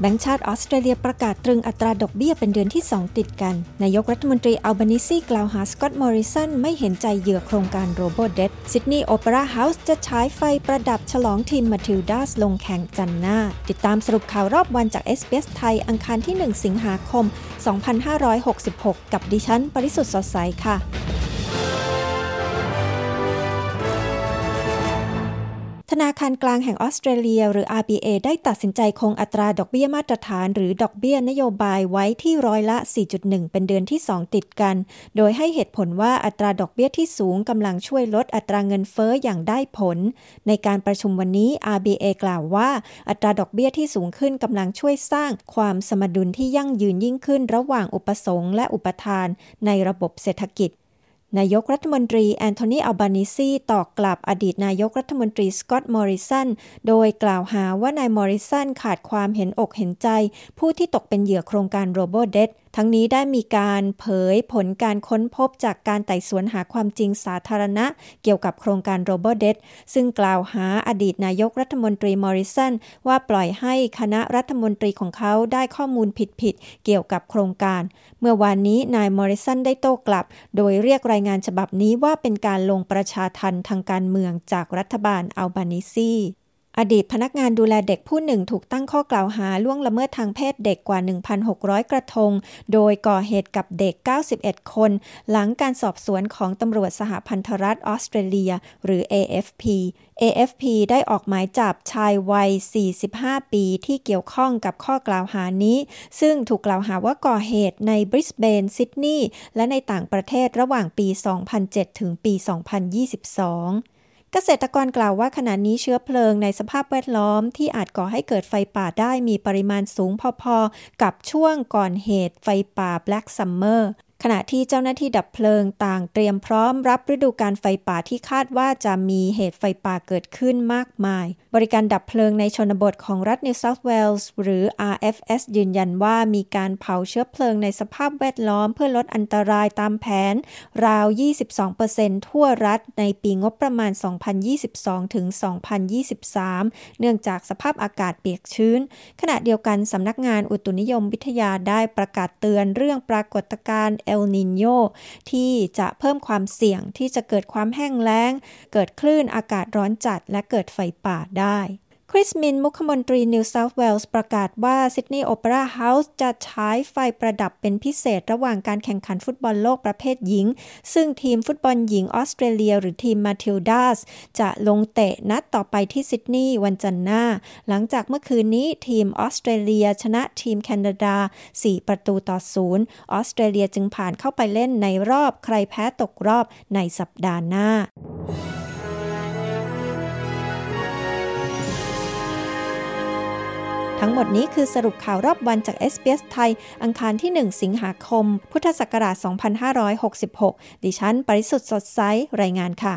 แบงก์ชาติออสเตรเลียประกาศตรึงอัตราดอกเบี้ยเป็นเดือนที่ 2 ติดกัน นายกรัฐมนตรีอัลบานิซีกล่าวหาสกอตต์มอริสันไม่เห็นใจเหยื่อโครงการ Robodebt ซิดนีย์โอเปร่าเฮาส์จะใช้ไฟประดับฉลองทีมมาทิลดาสลงแข่งจันทร์หน้า ติดตามสรุปข่าวรอบวันจาก s อ s ไทยอังคารที่ 1 สิงหาคม 2566 กับดิฉัน ปริสุทธ์สดใสค่ะ ธนาคารกลางแห่งออสเตรเลีย หรือ RBA ได้ตัดสินใจคงอัตราดอกเบี้ยมาตรฐาน หรือดอกเบี้ยนโยบายไว้ที่ร้อยละ 4.1 เป็นเดือนที่ 2 ติดกัน โดยให้เหตุผลว่าอัตราดอกเบี้ยที่สูงกำลังช่วยลดอัตราเงินเฟอ้ออย่างได้ผล ในการประชุมวันนี้ RBA กล่าวว่า อัตราดอกเบี้ยที่สูงขึ้นกำลังช่วยสร้างความสมดุลที่ยั่งยืนยิ่งขึ้น ระหว่างอุปสงค์และอุปทาน ในระบบเศรษฐกิจ นายกรัฐมนตรีแอนโทนีอัลบานิซีตอกกลับอดีตนายกรัฐมนตรีสกอตต์มอริสันโดยกล่าวหาว่านายมอริสันขาดความเห็นอกเห็นใจ ผู้ที่ตกเป็นเหยื่อโครงการ Robodebt ทั้งนี้ได้มีการเผยผลการค้นพบจากการไต่สวนหาความจริงสาธารณะ เกี่ยวกับโครงการ Robodebt ซึ่งกล่าวหาอดีตนายกรัฐมนตรีมอริสันว่าปล่อยให้คณะรัฐมนตรีของเขาได้ข้อมูลผิดๆเกี่ยวกับโครงการ เมื่อวานนี้นายมอริสันได้โต้กลับ โดยเรียกรายายงานฉบับนี้ว่าเป็นการลงประชาทันทางการเมืองจากรัฐบาลอัลบานิซี อดีตพนักงานดูแลเด็กผู้หนึ่งถูกตั้งข้อกล่าวหาล่วงละเมิดทางเพศเด็กกว่า 1,600 กระทง โดยก่อเหตุกับเด็ก 91 คน หลังการสอบสวนของตำรวจสหพันธรัฐออสเตรเลีย หรือ AFP AFP ได้ออกหมายจับชายวัย 45 ปีที่เกี่ยวข้องกับข้อกล่าวหานี้ ซึ่งถูกกล่าวหาว่าก่อเหตุในบริสเบน ซิดนีย์ และในต่างประเทศระหว่างปี 2007 ถึงปี 2022 เกษตรกรกล่าวว่าขณะนี้เชื้อเพลิงในสภาพแวดล้อมที่อาจก่อให้เกิดไฟป่าได้มีปริมาณสูงพอๆ กับช่วงก่อนเหตุไฟป่า Black Summer ขณะที่เจ้าหน้าที่ดับเพลิงต่างเตรียมพร้อมรับฤดูการไฟป่าที่คาดว่าจะมีเหตุไฟป่าเกิดขึ้นมากมาย บริการดับเพลิงในชนบทของรัฐนิวเซาท์เวลส์หรือ RFS ยืนยันว่ามีการเผาเชื้อเพลิงในสภาพแวดล้อมเพื่อลดอันตรายตามแผน ราว 22%ทั่วรัฐในปีงบประมาณ 2022 ถึง 2023 เนื่องจากสภาพอากาศเปียกชื้น ขณะเดียวกันสำนักงานอุตุนิยมวิทยาได้ประกาศเตือนเรื่องปรากฏการณ์เอลนินโยที่จะเพิ่มความเสี่ยงที่จะเกิดความแห้งแล้ง เกิดคลื่นอากาศร้อนจัดและเกิดไฟป่าได้ คริสมิน มุขมนตรีนิวเซาท์เวลส์ประกาศว่าซิดนีย์โอเปร่าเฮาส์จะใช้ไฟประดับเป็นพิเศษระหว่างการแข่งขันฟุตบอลโลกประเภทหญิง ซึ่งทีมฟุตบอลหญิงออสเตรเลีย หรือทีมมาทิลดาสจะลงเตะนัดต่อไปที่ซิดนีย์วันจันทร์หน้า หลังจากเมื่อคืนนี้ทีมออสเตรเลีย ชนะทีมแคนาดา 4 ประตูต่อศูนย์ออสเตรเลียจึงผ่านเข้าไปเล่นในรอบใครแพ้ตกรอบในสัปดาห์หน้า ทั้งหมดนี้คือสรุปข่าวรอบวันจาก s อ s ไทย อังคารที่ 1 สิงหาคม พุทธศักราช 2566 ดิฉัน ปริสุทธ์สดใส รายงานค่ะ